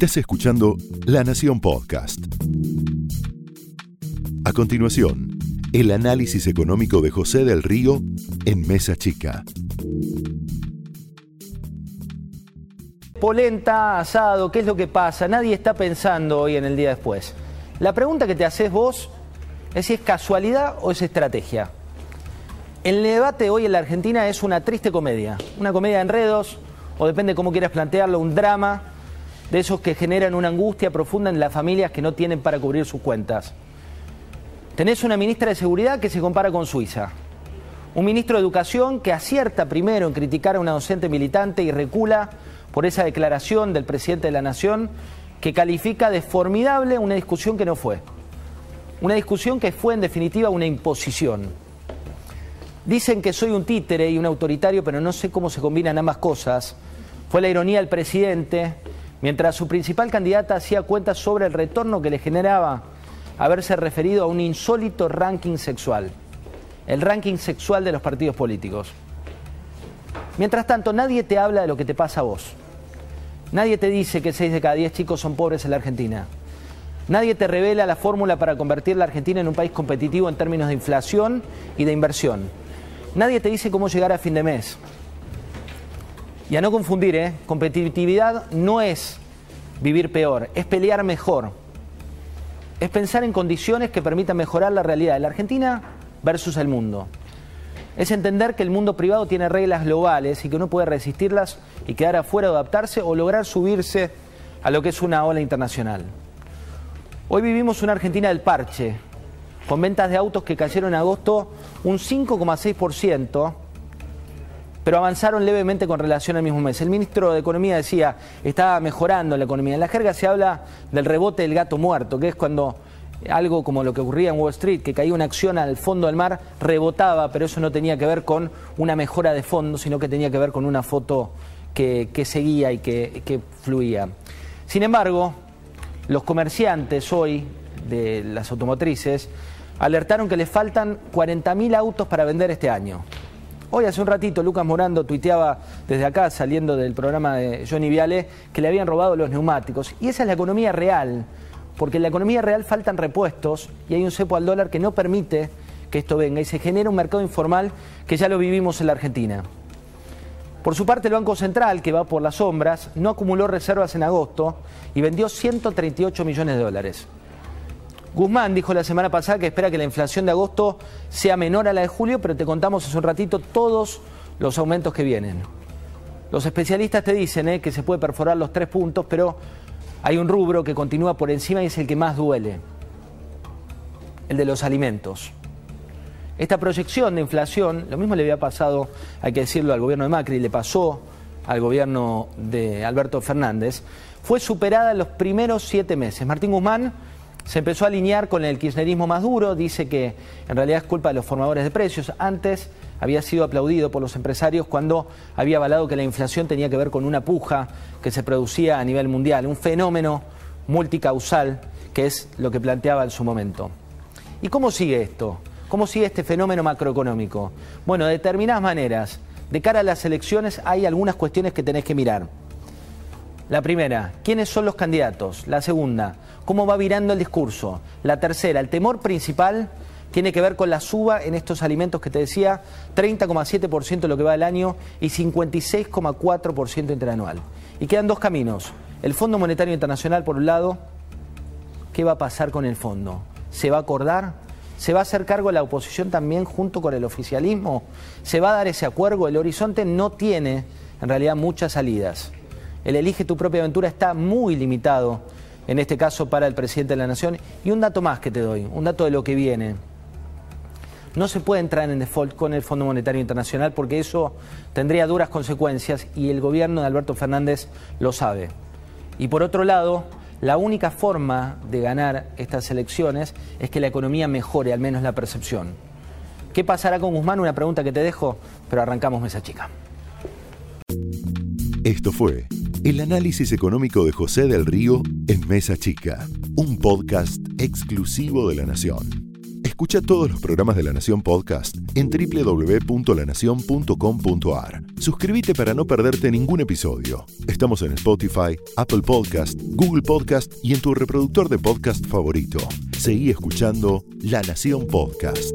Estás escuchando La Nación Podcast. A continuación, el análisis económico de José del Río en Mesa Chica. Polenta, asado, ¿qué es lo que pasa? Nadie está pensando hoy en el día después. La pregunta que te haces vos es si es casualidad o es estrategia. El debate hoy en la Argentina es una triste comedia, una comedia de enredos, o depende cómo quieras plantearlo, un drama de esos que generan una angustia profunda en las familias que no tienen para cubrir sus cuentas. Tenés una ministra de Seguridad que se compara con Suiza, un ministro de Educación que acierta primero en criticar a una docente militante y recula por esa declaración del presidente de la Nación que califica de formidable una discusión que no fue. Una discusión que fue en definitiva una imposición. Dicen que soy un títere y un autoritario, pero no sé cómo se combinan ambas cosas. Fue la ironía del presidente mientras su principal candidata hacía cuentas sobre el retorno que le generaba haberse referido a un insólito ranking sexual, el ranking sexual de los partidos políticos. Mientras tanto, nadie te habla de lo que te pasa a vos. Nadie te dice que 6 de cada 10 chicos son pobres en la Argentina. Nadie te revela la fórmula para convertir la Argentina en un país competitivo en términos de inflación y de inversión. Nadie te dice cómo llegar a fin de mes. Y a no confundir, ¿eh? competitividad no es vivir peor, es pelear mejor. Es pensar en condiciones que permitan mejorar la realidad de la Argentina versus el mundo. Es entender que el mundo privado tiene reglas globales y que uno puede resistirlas y quedar afuera o adaptarse o lograr subirse a lo que es una ola internacional. Hoy vivimos una Argentina del parche, con ventas de autos que cayeron en agosto un 5,6%, pero avanzaron levemente con relación al mismo mes. El ministro de Economía decía, está mejorando la economía. En la jerga se habla del rebote del gato muerto, que es cuando algo como lo que ocurría en Wall Street, que caía una acción al fondo del mar, rebotaba, pero eso no tenía que ver con una mejora de fondo, sino que tenía que ver con una foto que, seguía y que, que fluía. Sin embargo, los comerciantes hoy de las automotrices alertaron que les faltan 40.000 autos para vender este año. Hoy hace un ratito Lucas Morando tuiteaba desde acá, saliendo del programa de Johnny Viale, que le habían robado los neumáticos. Y esa es la economía real, porque en la economía real faltan repuestos y hay un cepo al dólar que no permite que esto venga y se genera un mercado informal que ya lo vivimos en la Argentina. Por su parte, el Banco Central, que va por las sombras, no acumuló reservas en agosto y vendió 138 millones de dólares. Guzmán dijo la semana pasada que espera que la inflación de agosto sea menor a la de julio, pero te contamos hace un ratito todos los aumentos que vienen. Los especialistas te dicen eh, que se puede perforar los tres puntos, pero hay un rubro que continúa por encima y es el que más duele, el de los alimentos. Esta proyección de inflación, lo mismo le había pasado, hay que decirlo, al gobierno de Macri, le pasó al gobierno de Alberto Fernández, fue superada en los primeros siete meses. Martín Guzmán se empezó a alinear con el kirchnerismo más duro, dice que en realidad es culpa de los formadores de precios. Antes había sido aplaudido por los empresarios cuando había avalado que la inflación tenía que ver con una puja que se producía a nivel mundial, un fenómeno multicausal que es lo que planteaba en su momento. ¿Y cómo sigue esto? ¿Cómo sigue este fenómeno macroeconómico? Bueno, de determinadas maneras. De cara a las elecciones hay algunas cuestiones que tenés que mirar. La primera, ¿quiénes son los candidatos? La segunda, ¿cómo va virando el discurso? La tercera, el temor principal tiene que ver con la suba en estos alimentos que te decía, 30,7% lo que va del año y 56,4% interanual. Y quedan dos caminos. El Fondo Monetario Internacional, por un lado, ¿qué va a pasar con el fondo? ¿Se va a acordar? ¿Se va a hacer cargo la oposición también junto con el oficialismo? ¿Se va a dar ese acuerdo? El horizonte no tiene en realidad muchas salidas el elige tu propia aventura está muy limitado, en este caso para el presidente de la Nación. Y un dato más que te doy, un dato de lo que viene. No se puede entrar en default con el Fondo Monetario Internacional porque eso tendría duras consecuencias y el gobierno de Alberto Fernández lo sabe. Y por otro lado, la única forma de ganar estas elecciones es que la economía mejore, al menos la percepción. ¿Qué pasará con Guzmán? Una pregunta que te dejo, pero arrancamos mesa chica. Esto fue el análisis económico de José del Río en Mesa Chica, un podcast exclusivo de la Nación. Escucha todos los programas de La Nación Podcast en www.lanacion.com.ar. Suscríbete para no perderte ningún episodio. Estamos en Spotify, Apple Podcast, Google Podcast y en tu reproductor de podcast favorito. Seguí escuchando La Nación Podcast.